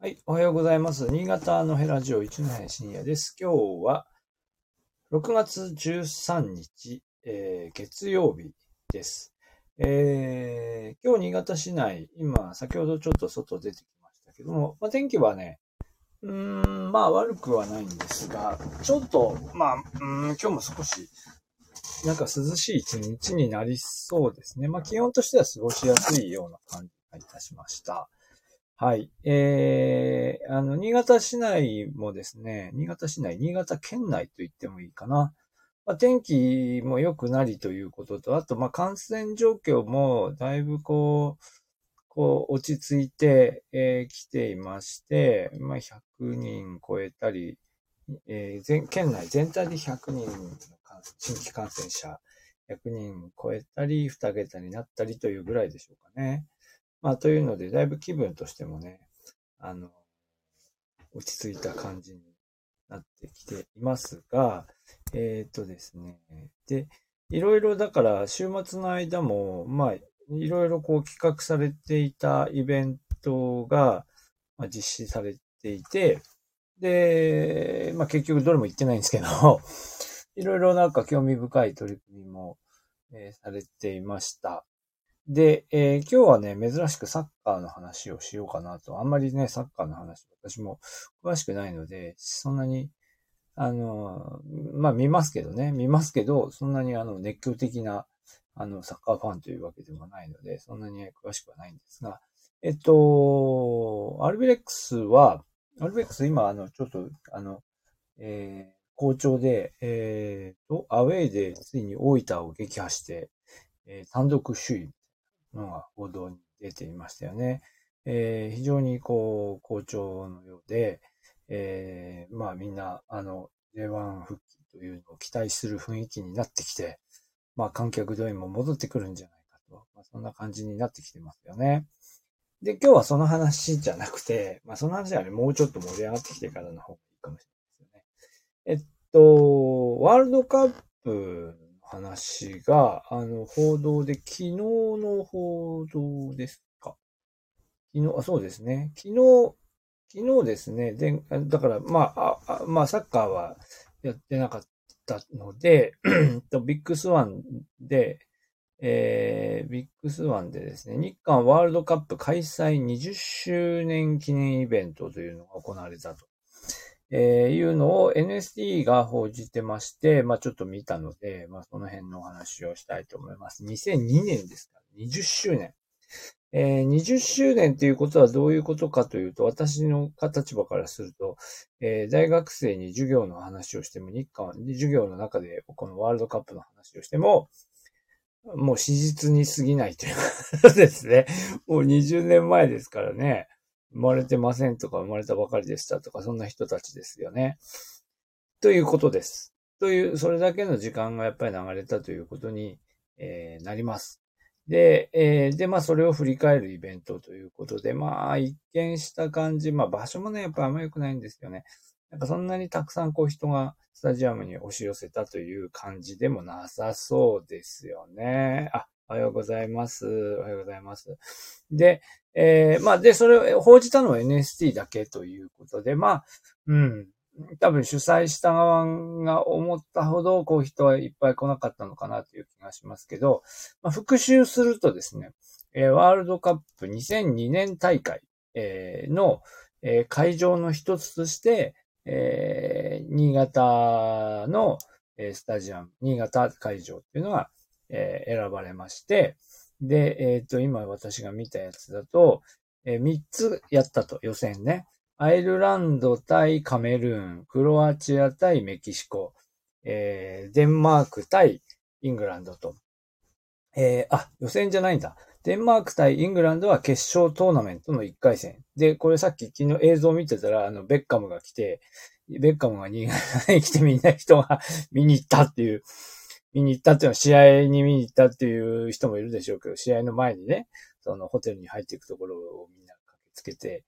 はい、おはようございます。新潟のヘラジオ一の辺深夜です。今日は6月13日、えー月曜日です。えー今日新潟市内、今、先ほどちょっと外出てきましたけども、まあ、天気はね、うーん、まあ悪くはないんですが、ちょっと、まあ、うん、今日も少し、なんか涼しい一日になりそうですね。まあ気温としては過ごしやすいような感じがいたしました。はい。えー、あの、新潟市内もですね、新潟市内、新潟県内と言ってもいいかな。まあ、天気も良くなりということと、あと、まあ、感染状況もだいぶこう、こう、落ち着いてき、えー来ていまして、まあ、100人超えたり、えー全、県内全体で100人の新規感染者、100人超えたり、2桁になったりというぐらいでしょうかね。まあ、というので、だいぶ気分としてもね、あの、落ち着いた感じになってきていますが、えっ、とですね、で、いろいろだから週末の間も、まあ、いろいろこう企画されていたイベントが、実施されていて、で、まあ結局どれも行ってないんですけど、いろいろなんか興味深い取り組みも、えーされていました。で、えー今日はね、珍しくサッカーの話をしようかなと。あんまりね、サッカーの話、私も詳しくないので、そんなに、あの、まあ見ますけどね、見ますけど、そんなにあの、熱狂的な、あの、サッカーファンというわけでもないので、そんなに詳しくはないんですが、えっと、アルビレックスは、アルビレックス今、あの、ちょっと、あの、えー好調で、えーと、アウェイでついに大分を撃破して、えー単独首位のが報道に出ていましたよね。えー非常にこう、好調のようで、えーまあみんな、あの、J1 復帰というのを期待する雰囲気になってきて、まあ観客動員も戻ってくるんじゃないかと、まあ、そんな感じになってきてますよね。で、今日はその話じゃなくて、まあその話はね、もうちょっと盛り上がってきてからの方がいいかもしれないですよね。えっと、ワールドカップ話が、あの、報道で、昨日の報道ですか？昨日、あ、そうですね。昨日、昨日ですね。で、だから、まあ、あまあ、サッカーはやってなかったので、ビッグスワンで、えー、ビッグスワンでですね、日韓ワールドカップ開催20周年記念イベントというのが行われたと。えーいうのを NST が報じてまして、まあちょっと見たので、まあその辺のお話をしたいと思います。2002年ですから、20周年。えー20周年ということはどういうことかというと、私の立場からすると、えー大学生に授業の話をしても、日韓、授業の中でこのワールドカップの話をしても、もう史実に過ぎないということですね。もう20年前ですからね。生まれてませんとか生まれたばかりでしたとか、そんな人たちですよね。ということです。という、それだけの時間がやっぱり流れたということに、えーなります。で、えーで、まあ、それを振り返るイベントということで、まあ、一見した感じ、まあ、場所もね、やっぱりあんま良くないんですよね。なんかそんなにたくさんこう人がスタジアムに押し寄せたという感じでもなさそうですよね。あ、おはようございます。おはようございます。で、えーまあ、で、それを報じたのは NST だけということで、まあ、うん。多分主催した側が思ったほど、こう人はいっぱい来なかったのかなという気がしますけど、まあ、復習するとですね、えーワールドカップ2002年大会、えーの、えー会場の一つとして、えー新潟の、えースタジアム、新潟会場っていうのが、えー選ばれまして、で、えっ、と、今私が見たやつだと、えー3つやったと、予選ね。アイルランド対カメルーン、クロアチア対メキシコ、えーデンマーク対イングランドと。えーあ、予選じゃないんだ。デンマーク対イングランドは決勝トーナメントの1回戦。で、これさっき昨日映像見てたら、あの、ベッカムが来て、ベッカムが新潟に来てみんな人が見に行ったっていう、見に行ったっていうのは試合に見に行ったっていう人もいるでしょうけど、試合の前にね、そのホテルに入っていくところをみんな駆けつけて、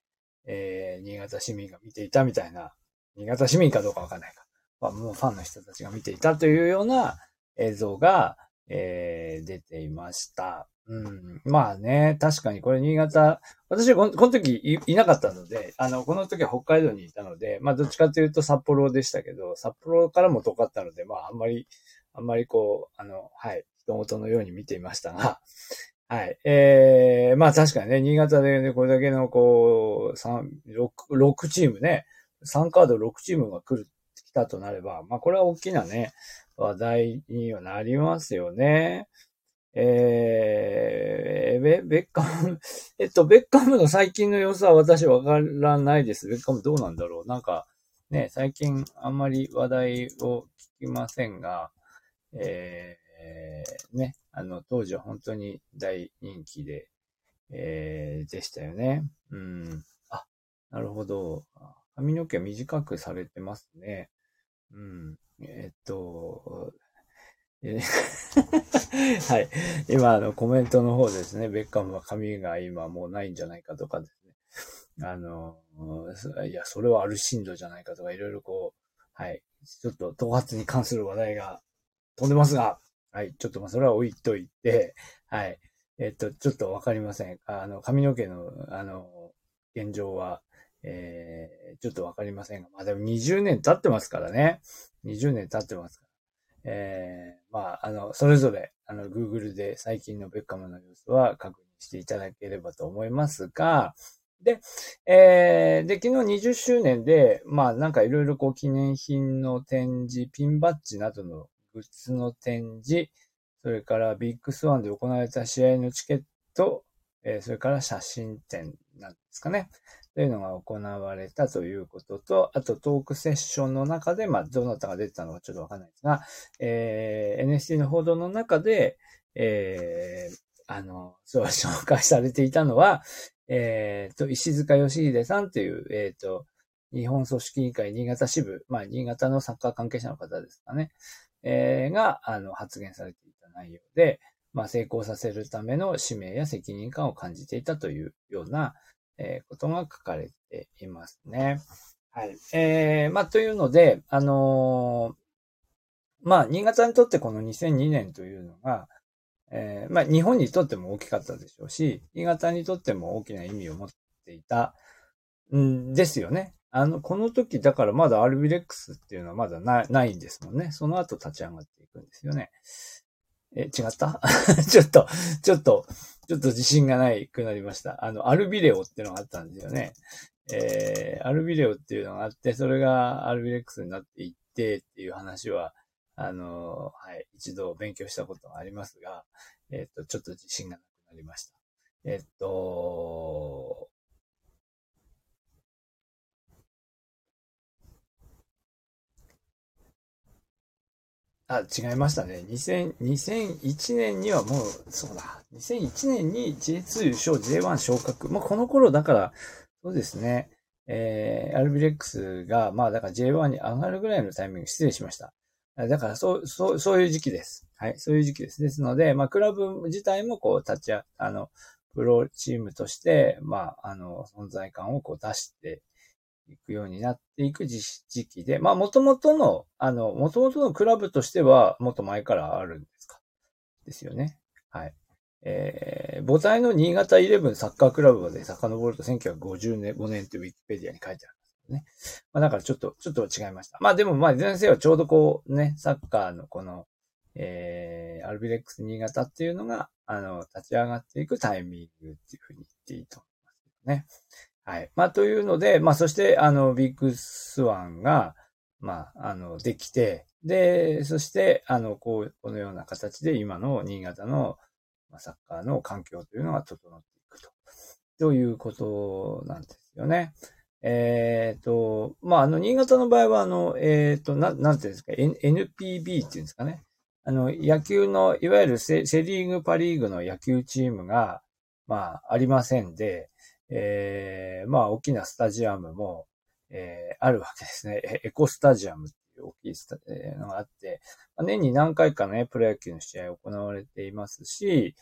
えー、新潟市民が見ていたみたいな、新潟市民かどうかわかんないか。まあ、もうファンの人たちが見ていたというような映像が、えー出ていました。うん。まあね、確かにこれ新潟、私このこの時いいなかったので、あの、この時は北海道にいたので、まあどっちかというと札幌でしたけど、札幌からも遠かったので、まああんまり、あんまりこう、あの、はい、人事のように見ていましたが、はい。えー、まあ確かにね、新潟でね、これだけのこう、三、六、六チームね、3カード6チームが来る、来たとなれば、まあこれは大きなね、話題にはなりますよね。えー、ベベッカム、えっと、ベッカムの最近の様子は私わからないです。ベッカムどうなんだろうなんか、ね、最近あんまり話題を聞きませんが、えー、ね、あの、当時は本当に大人気で、えー、でしたよね。うん。あ、なるほど。髪の毛短くされてますね。うん。えっと、はい。今、あの、コメントの方ですね、ベッカムは髪が今もうないんじゃないかとかですね。あの、いや、それはアルシンドじゃないかとか、いろいろこう、はい。ちょっと、頭髪に関する話題が飛んでますが、はい。ちょっとまあ、それは置いといて、はい。えっと、ちょっとわかりません。あの、髪の毛の、あの、現状は、えー、ちょっとわかりませんが、まあでも20年経ってますからね。20年経ってますから。えー、まあ、あの、それぞれ、あの、Google で最近のベッカムの様子は確認していただければと思いますが、で、えー、で、昨日20周年で、まあなんかいろいろこう記念品の展示、ピンバッジなどのグッズの展示、それからビッグスワンで行われた試合のチケット、え、それから写真展なんですかね。というのが行われたということと、あとトークセッションの中で、まあ、どなたが出てたのかちょっとわかんないですが、えー、NST の報道の中で、えー、あの、そう紹介されていたのは、えー、と、石塚義秀さんという、えっ、ー、と、日本組織委員会新潟支部、まあ、新潟のサッカー関係者の方ですかね、えー、が、あの、発言されていた内容で、まあ、成功させるための使命や責任感を感じていたというような、えー、ことが書かれていますね。はい。えー、まあ、というので、あのー、まあ、新潟にとってこの2002年というのが、えー、まあ、日本にとっても大きかったでしょうし、新潟にとっても大きな意味を持っていたんですよね。あの、この時、だからまだアルビレックスっていうのはまだなないんですもんね。その後立ち上がっていくんですよね。え、違った？ちょっと、ちょっと、ちょっと自信がないくなりました。あの、アルビレオっていうのがあったんですよね。えー、アルビレオっていうのがあって、それがアルビレックスになっていってっていう話は、あの、はい、一度勉強したことがありますが、えっ、ー、と、ちょっと自信がなくなりました。えっ、と、あ、違いましたね。2000、2001年にはもう、そうだ。2001年に J2 優勝、J1 昇格。まあ、この頃だから、そうですね。えー、アルビレックスが、まあ、だから J1 に上がるぐらいのタイミング、失礼しました。だから、そう、そう、そういう時期です。はい、そういう時期です。ですので、まあ、クラブ自体もこう、立ちあ、あの、プロチームとして、まあ、あの、存在感をこう出していくようになっていく時期で、まあ、もともとの、あの、もともとのクラブとしては、もっと前からあるんですか？ですよね。はい。えー、母体の新潟イレブンサッカークラブまで遡ると1950年、年というウィキペディアに書いてあるんですね。まあだからちょっと、ちょっと違いました。まあでもまあ先生はちょうどこうね、サッカーのこの、えー、アルビレックス新潟っていうのが、あの、立ち上がっていくタイミングっていうふうに言っていいと思いますね。はい。まあ、というので、まあ、そして、あの、ビッグスワンが、まあ、あの、できて、で、そして、あの、こう、このような形で今の新潟の、まあ、サッカーの環境というのが整っていくと。ということなんですよね。えっ、ー、と、まあ、あの、新潟の場合は、あの、えっ、ー、と、な、なんていうんですか、N、NPB っていうんですかね。あの、野球の、いわゆるセセリーグ、パリーグの野球チームが、まあ、ありませんで、えー、まあ、大きなスタジアムも、えー、あるわけですね。エコスタジアムっていう大きいスタ、えー、のがあって、年に何回かね、プロ野球の試合行われていますし、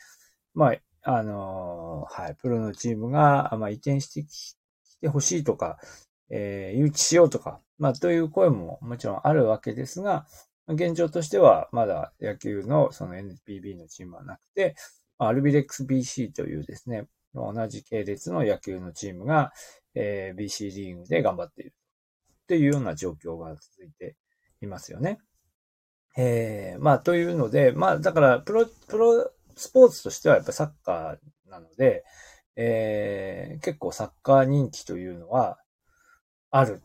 まあ、あのー、はい、プロのチームが、まあ、移転してきてほしいとか、えー、誘致しようとか、まあ、という声ももちろんあるわけですが、現状としては、まだ野球のその NPB のチームはなくて、アルビレックス BC というですね、同じ系列の野球のチームが、えー、BC リーグで頑張っているというような状況が続いていますよね。えー、まあ、というので、まあ、だから、プロ、プロスポーツとしてはやっぱサッカーなので、えー、結構サッカー人気というのはある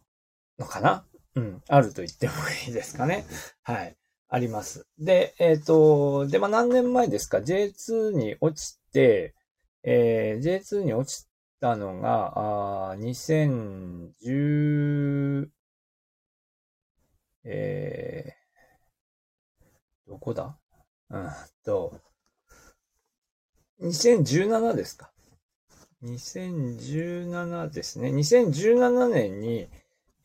のかな？うん、あると言ってもいいですかね。はい。あります。で、えっ、ー、と、で、まあ、何年前ですか ?J2 に落ちて、えー、J2 に落ちたのが、あ2010、えー、どこだ？うんと、2017ですか。2017ですね。2017年に、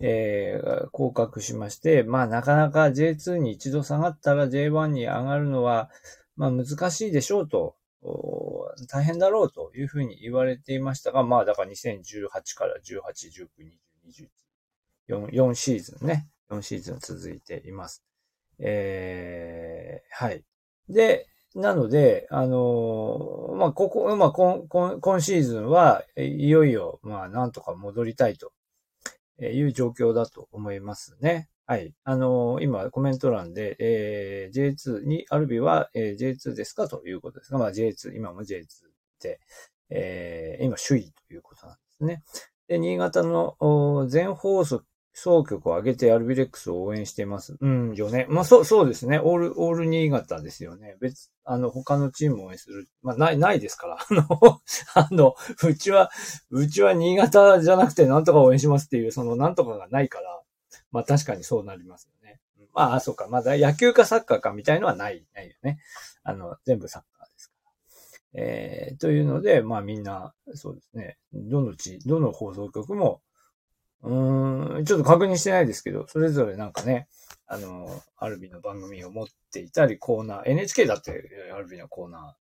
えー、降格しまして、まあなかなか J2 に一度下がったら J1 に上がるのは、まあ難しいでしょうと、大変だろうというふうに言われていましたが、まあだから2018から18、19、20、21、4, 4シーズンね、4シーズン続いています。えー、はい。で、なので、あのー、まあ、ここ、まあ、今、今シーズンは、いよいよ、まあ、なんとか戻りたいという状況だと思いますね。はい。あのー、今、コメント欄で、えー、J2 に、アルビは、えー、J2 ですか？ということですが、まあ、J2、今も J2 で、えー、今、首位ということなんですね。で、新潟の全放送総局を挙げてアルビレックスを応援しています。うんよね。まあ、そう、そうですね。オール、オール新潟ですよね。別、あの、他のチームを応援する。まあ、ない、ないですから。あの、あの、うちは、うちは新潟じゃなくてなんとか応援しますっていう、そのなんとかがないから、まあ確かにそうなりますよね。まあ、そうか。まだ野球かサッカーかみたいのはない、ないよね。あの、全部サッカーですから。えー、というので、まあみんな、そうですね。どの地、どの放送局も、うん、ちょっと確認してないですけど、それぞれなんかね、あの、アルビの番組を持っていたり、コーナー、NHK だってアルビのコーナ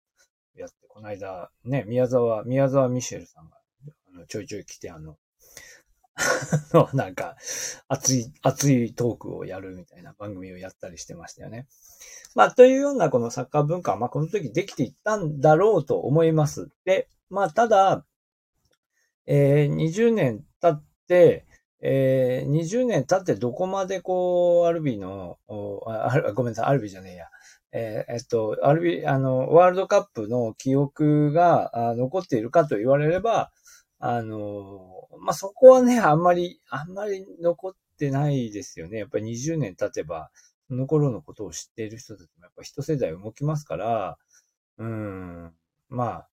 ーやって、この間、ね、宮沢、宮沢ミシェルさんが、あのちょいちょい来て、あの、なんか、熱い、熱いトークをやるみたいな番組をやったりしてましたよね。まあ、というようなこのサッカー文化は、まあ、この時できていったんだろうと思います。で、まあ、ただ、えー、20年経って、えー、20年経ってどこまでこう、アルビの、あごめんなさい、アルビじゃねえや。えー、えっと、アルビ、あの、ワールドカップの記憶が残っているかと言われれば、あの、まあ、そこはね、あんまり、あんまり残ってないですよね。やっぱり20年経てば、その頃のことを知っている人たちもやっぱ一世代動きますから、うん、まあ、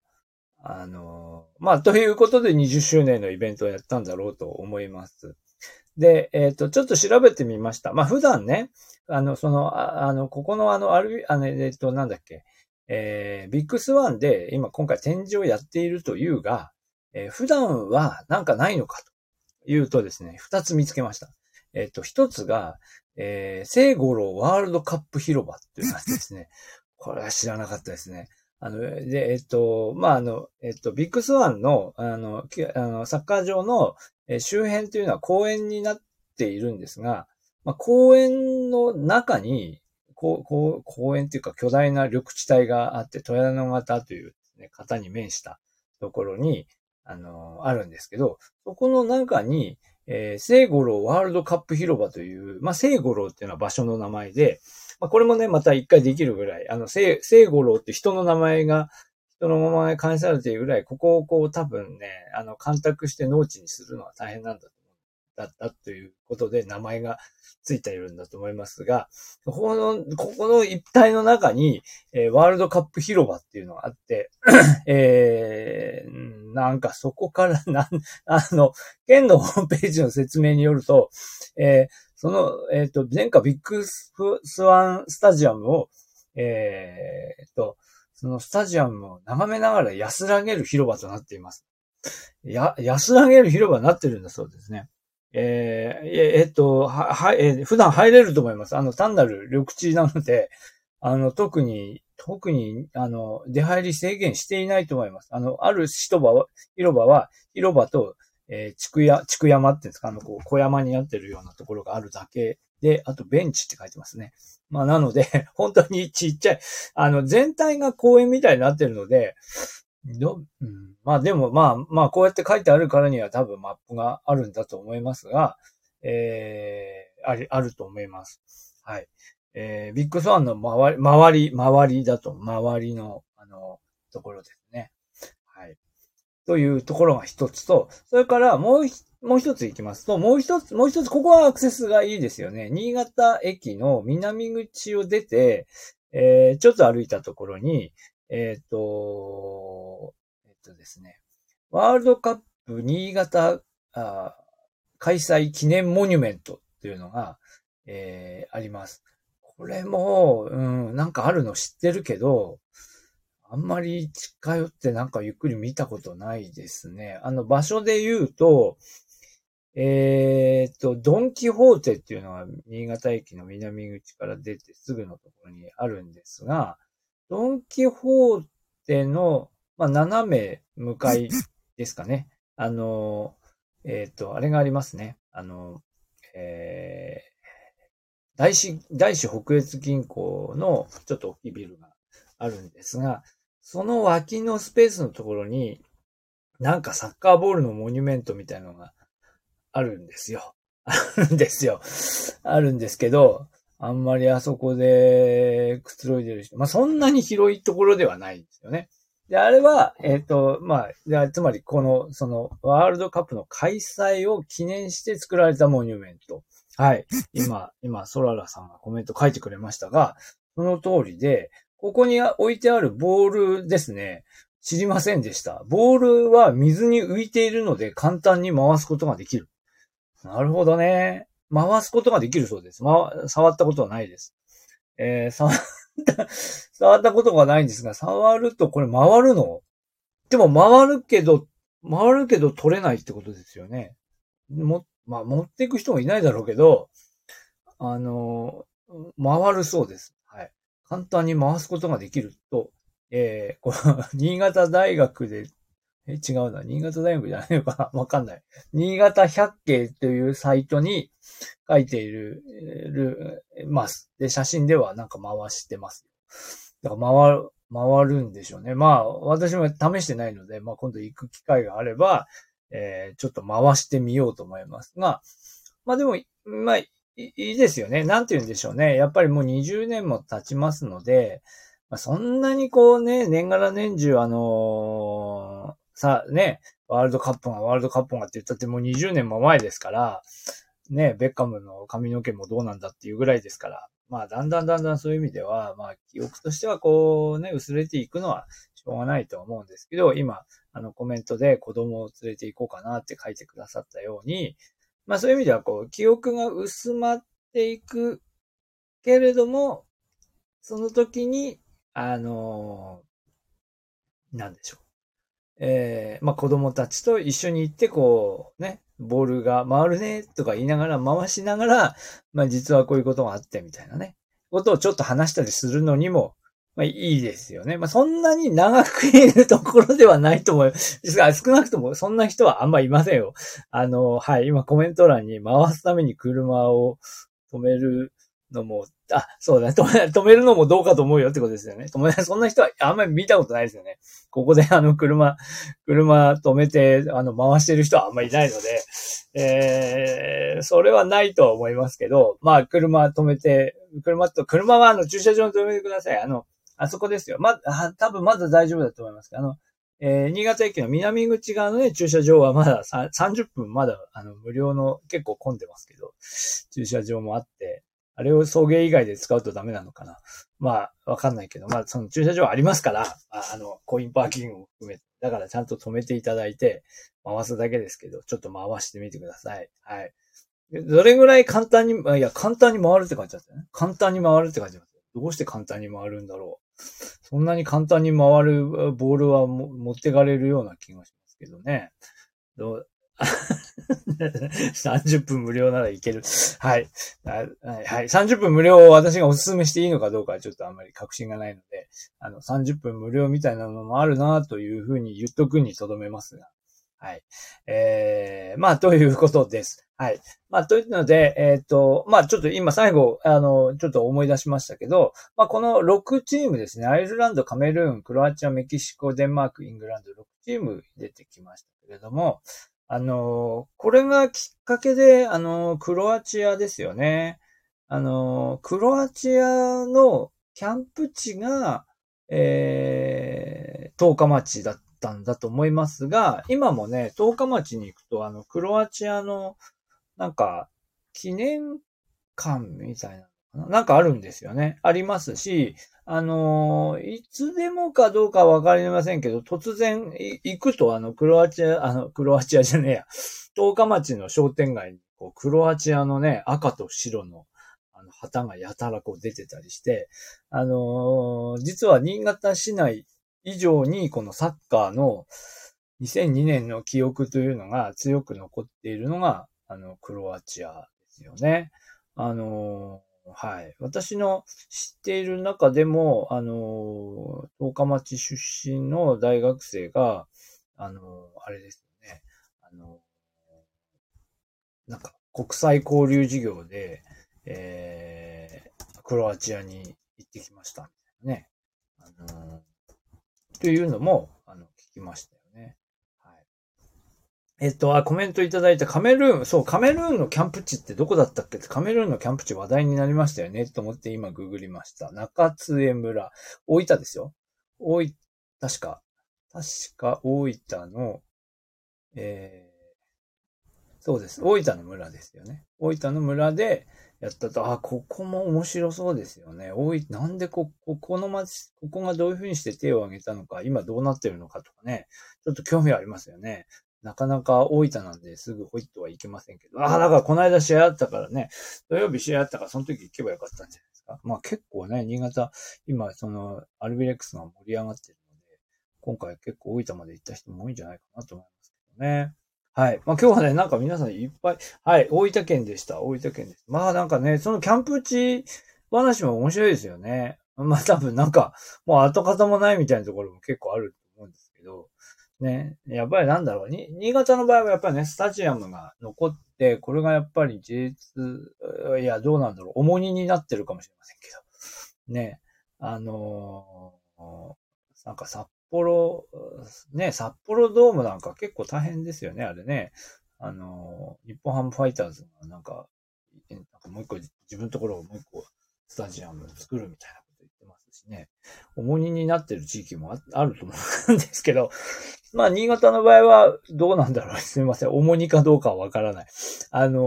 あの、まあ、ということで20周年のイベントをやったんだろうと思います。で、えっ、ー、と、ちょっと調べてみました。まあ、普段ね、あの、その、ああの、ここのあの、ある、あの、えっ、と、なんだっけ、えー、ビッグスワンで今今回展示をやっているというが、えー、普段はなんかないのかというとですね、二つ見つけました。えっ、ー、と、一つが、えー、聖五郎ワールドカップ広場っていうやつですね。これは知らなかったですね。あの、で、えっと、まあ、あの、えっと、ビッグスワンの、あの、あのサッカー場の周辺というのは公園になっているんですが、まあ、公園の中に、こう、こう、公園というか巨大な緑地帯があって、富山型という、ね、型に面したところに、あの、あるんですけど、そこの中に、えー、聖五郎ワールドカップ広場という、まあ、聖五郎っていうのは場所の名前で、まあ、これもね、また一回できるぐらい、あの、聖、聖五郎って人の名前が、人の名前関されているぐらい、ここをこう多分ね、あの、干拓して農地にするのは大変なんだとだったということで名前がついているんだと思いますが、ここの、ここの一帯の中に、えー、ワールドカップ広場っていうのがあって、えー、なんかそこから、なん、あの、県のホームページの説明によると、えー、その、えっ、ー、と、前回ビッグスワンスタジアムを、え、ー、と、そのスタジアムを眺めながら安らげる広場となっています。や、安らげる広場になってるんだそうですね。えー、えっと、は、は、えー、普段入れると思います。あの、単なる緑地なので、あの、特に、特に、あの、出入り制限していないと思います。あの、ある広場は、広場は、広場と、えー、地区や、地区山っていうんですか、あの、こう、小山になってるようなところがあるだけで、あとベンチって書いてますね。まあなので、本当にちっちゃい、あの、全体が公園みたいになってるので、どうん、まあでもまあ、まあこうやって書いてあるからには多分マップがあるんだと思いますが、えー、あり、あると思います。はい。えー、ビッグスワンの周り、周り、周りだと、周りの、あの、ところですね。はい。というところが一つと、それからもうもう一つ行きますと、もう一つ、もう一つ、ここはアクセスがいいですよね。新潟駅の南口を出て、えー、ちょっと歩いたところに、えっ、ー、と、えっ、ー、とですね、ワールドカップ新潟あ開催記念モニュメントというのが、えー、あります。これも、うん、なんかあるの知ってるけど、あんまり近寄ってなんかゆっくり見たことないですね。あの場所で言うと、えっ、と、ドンキホーテっていうのが新潟駅の南口から出てすぐのところにあるんですが、ドンキホーテの、まあ、斜め向かいですかね。あの、えっ、と、あれがありますね。あの、えー、大師、大師北越銀行のちょっと大きいビルがあるんですが、その脇のスペースのところに、なんかサッカーボールのモニュメントみたいのがあるんですよ。あるんですよ。あるんですけど、あんまりあそこでくつろいでる人、まあ、そんなに広いところではないんですよね。で、あれは、えっ、ー、と、まあ、つまりこの、その、ワールドカップの開催を記念して作られたモニュメント。はい。今、今、ソララさんがコメント書いてくれましたが、その通りで、ここに置いてあるボールですね。知りませんでした。ボールは水に浮いているので簡単に回すことができる。なるほどね。回すことができるそうです。ま、触ったことはないです。えー、触った、触ったことがないんですが、触るとこれ回るの？でも回るけど、回るけど取れないってことですよね。も、まあ、持っていく人もいないだろうけど、あの、回るそうです。はい。簡単に回すことができると、えー、この、新潟大学でえ、違うな。新潟大学じゃないのかな？わかんない。新潟百景というサイトに書いている、る、ます。で、写真ではなんか回してます。だから回る、回るんでしょうね。まあ、私も試してないので、まあ今度行く機会があれば、えー、ちょっと回してみようと思いますが、まあでも、まあ、いいですよね。なんて言うんでしょうね。やっぱりもう20年も経ちますので、まあ、そんなにこうね、年がら年中あのーさ、ね、ワールドカップがワールドカップがって言ったってもう20年も前ですから、ね、ベッカムの髪の毛もどうなんだっていうぐらいですから、まあ、だんだんだんだんそういう意味では、まあ、記憶としてはこうね、薄れていくのはしょうがないと思うんですけど、今、あのコメントで子供を連れて行こうかなって書いてくださったように、まあそういう意味ではこう、記憶が薄まっていくけれども、その時に、あのなんでしょう。えー、まあ、子供たちと一緒に行って、こう、ね、ボールが回るね、とか言いながら、回しながら、まあ、実はこういうことがあって、みたいなね、ことをちょっと話したりするのにも、まあ、いいですよね。まあ、そんなに長くいるところではないと思う。ですが、少なくともそんな人はあんまいませんよ。あの、はい、今コメント欄に回すために車を止めるのも、あ、そうだね。止めるのもどうかと思うよってことですよね。止め、そんな人はあんまり見たことないですよね。ここであの車、車止めて、あの、回してる人はあんまりいないので、えー、それはないとは思いますけど、まあ、車止めて、車と、車はあの、駐車場に止めてください。あの、あそこですよ。ま、あ、多分まだ大丈夫だと思いますけど、あの、えー、新潟駅の南口側のね、駐車場はまだ30分まだ、あの、無料の結構混んでますけど、駐車場もあって、あれを送迎以外で使うとダメなのかな？まあ、わかんないけど、まあ、その駐車場ありますから、ああの、コインパーキングも含めて。だからちゃんと止めていただいて、回すだけですけど、ちょっと回してみてください。はい。どれぐらい簡単に、いや、簡単に回るって書いてあったね。簡単に回るって書いてあった。どうして簡単に回るんだろう。そんなに簡単に回るボールは持ってかれるような気がしますけどね。どう？30分無料ならいける。はい。はい。はい。30分無料を私がお勧めしていいのかどうかはちょっとあんまり確信がないので、あの、30分無料みたいなのもあるなというふうに言っとくにとどめますが。はい。えー、まあ、ということです。はい。まあ、というので、えっ、ー、と、まあ、ちょっと今最後、あの、ちょっと思い出しましたけど、まあ、この6チームですね、アイルランド、カメルーン、クロアチア、メキシコ、デンマーク、イングランド、6チーム出てきましたけれども、あの、これがきっかけで、あの、クロアチアですよね。あの、クロアチアのキャンプ地が、えー、10日町だったんだと思いますが、今もね、10日町に行くと、あの、クロアチアのなんか、記念館みたいな？なんかあるんですよね。ありますし、あの、いつでもかどうかわかりませんけど、突然行くと、あの、クロアチア、あの、クロアチアじゃねえや、十日町の商店街に、こう、クロアチアのね、赤と白の、あの、旗がやたらこう出てたりして、あの、実は新潟市内以上に、このサッカーの2002年の記憶というのが強く残っているのが、あの、クロアチアですよね。あの、はい。私の知っている中でも、あの、十日町出身の大学生が、あの、あれですよね。あの、なんか、国際交流事業で、えー、クロアチアに行ってきました、みたいなね。あの、というのも、あの、聞きました。えっと、あ、コメントいただいたカメルーン、そう、カメルーンのキャンプ地ってどこだったっけ？カメルーンのキャンプ地話題になりましたよねと思って今ググりました。中津江村。大分ですよ。大分、確か、確か大分の、えー、そうです。大分の村ですよね。大分の村でやったと、あ、ここも面白そうですよね。大分、なんでこ、ここの町、ここがどういうふうにして手を挙げたのか、今どうなってるのかとかね、ちょっと興味ありますよね。なかなか大分なんですぐホイットはいけませんけど。ああ、だからこの間試合あったからね、土曜日試合あったからその時行けばよかったんじゃないですか。まあ結構ね、新潟、今そのアルビレックスが盛り上がってるので、今回結構大分まで行った人も多いんじゃないかなと思いますけどね。はい。まあ今日はね、なんか皆さんいっぱい、はい、大分県でした。大分県です。まあなんかね、そのキャンプ地話も面白いですよね。まあ多分なんか、もう跡形もないみたいなところも結構あると思うんですけど、ね、やっぱりなんだろう、に、新潟の場合はやっぱりね、スタジアムが残って、これがやっぱり事実、いや、どうなんだろう、重荷になってるかもしれませんけど、ね、あのー、なんか札幌、ね、札幌ドームなんか結構大変ですよね、あれね。あのー、日本ハムファイターズがなんか、なんかもう一個、自分のところをもう一個スタジアムを作るみたいなしね、重荷になってる地域もあると思うんですけど、まあ、新潟の場合はどうなんだろう。すみません。重荷かどうかはわからない。あの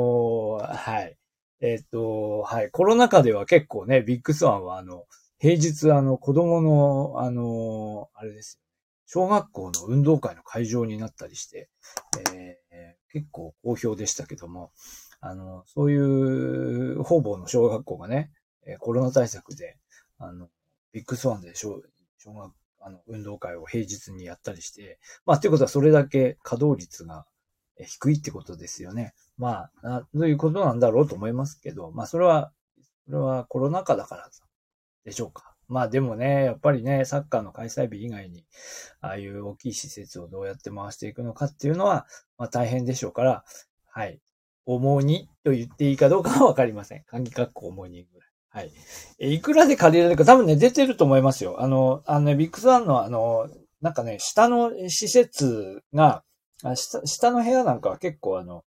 ー、はい。えっ、ー、と、はい。コロナ禍では結構ね、ビッグスワンはあの、平日あの、子供の、あのー、あれです。小学校の運動会の会場になったりして、えー、結構好評でしたけども、あの、そういう方々の小学校がね、コロナ対策で、あの、ビッグスワンで小小学、あの、運動会を平日にやったりして、まあ、ということはそれだけ稼働率が低いってことですよね。まあ、どういうことなんだろうと思いますけど、まあ、それは、それはコロナ禍だからでしょうか。まあでもね、やっぱりね、サッカーの開催日以外に、ああいう大きい施設をどうやって回していくのかっていうのは、まあ大変でしょうから、はい。重荷と言っていいかどうかはわかりません。鍵括弧重荷ぐらい。はい。え、いくらで借りられるか多分ね、出てると思いますよ。あの、あのね、ビッグスワンのあの、なんかね、下の施設が、あ下下の部屋なんかは結構あの、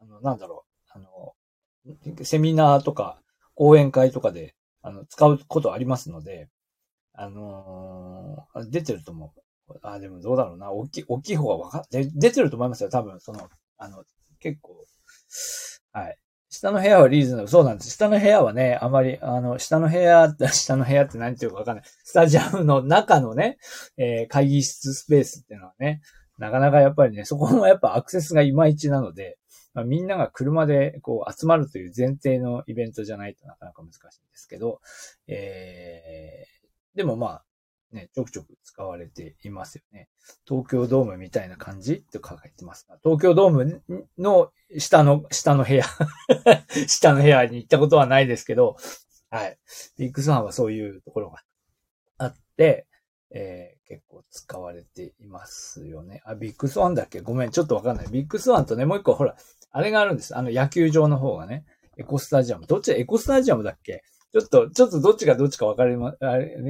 あの、なんだろう、あの、セミナーとか講演会とかで、あの、使うことありますので、あのー、出てると思う。あ、でもどうだろうな。大きい、大きい方がわかで、出てると思いますよ。多分、その、あの、結構、はい。下の部屋はリーズナブル。そうなんです。下の部屋はね、あまり、あの、下の部屋、下の部屋って何て言うかわかんない。スタジアムの中のね、えー、会議室スペースっていうのはね、なかなかやっぱりね、そこもやっぱアクセスがいまいちなので、まあ、みんなが車でこう集まるという前提のイベントじゃないとなかなか難しいんですけど、えー、でもまあ、ね、ちょくちょく使われていますよね。東京ドームみたいな感じって書いてますが、東京ドームの下の、下の部屋 下の部屋に行ったことはないですけど、はい。ビッグスワンはそういうところがあって、えー、結構使われていますよね。あ、ビッグスワンだっけ？ごめん、ちょっとわかんない。ビッグスワンとね、もう一個ほら、あれがあるんです。あの野球場の方がね。エコスタジアム。どっちエコスタジアムだっけ？ちょっと、ちょっとどっちがどっちかわかりま、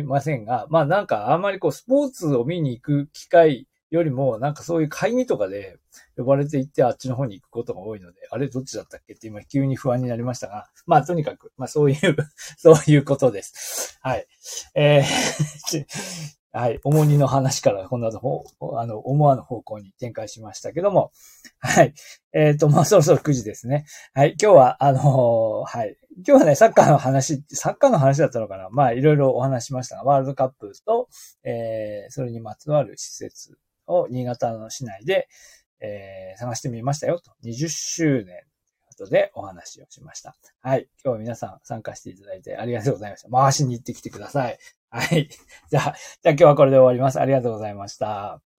ませんが、まあなんかあんまりこうスポーツを見に行く機会よりも、なんかそういう会議とかで呼ばれて行ってあっちの方に行くことが多いので、あれどっちだったっけって今急に不安になりましたが、まあとにかく、まあそういう そういうことです。はい。えーはい。重荷の話から、この後、あの、思わぬ方向に展開しましたけども。はい。えっ、ー、と、まあ、そろそろ9時ですね。はい。今日は、あのー、はい。今日はね、サッカーの話、サッカーの話だったのかなまあ、いろいろお話しましたが、ワールドカップと、えー、それにまつわる施設を新潟の市内で、えー、探してみましたよと。20周年とでお話をしました。はい。今日は皆さん参加していただいてありがとうございました。回しに行ってきてください。はい。じゃあ、じゃあ今日はこれで終わります。ありがとうございました。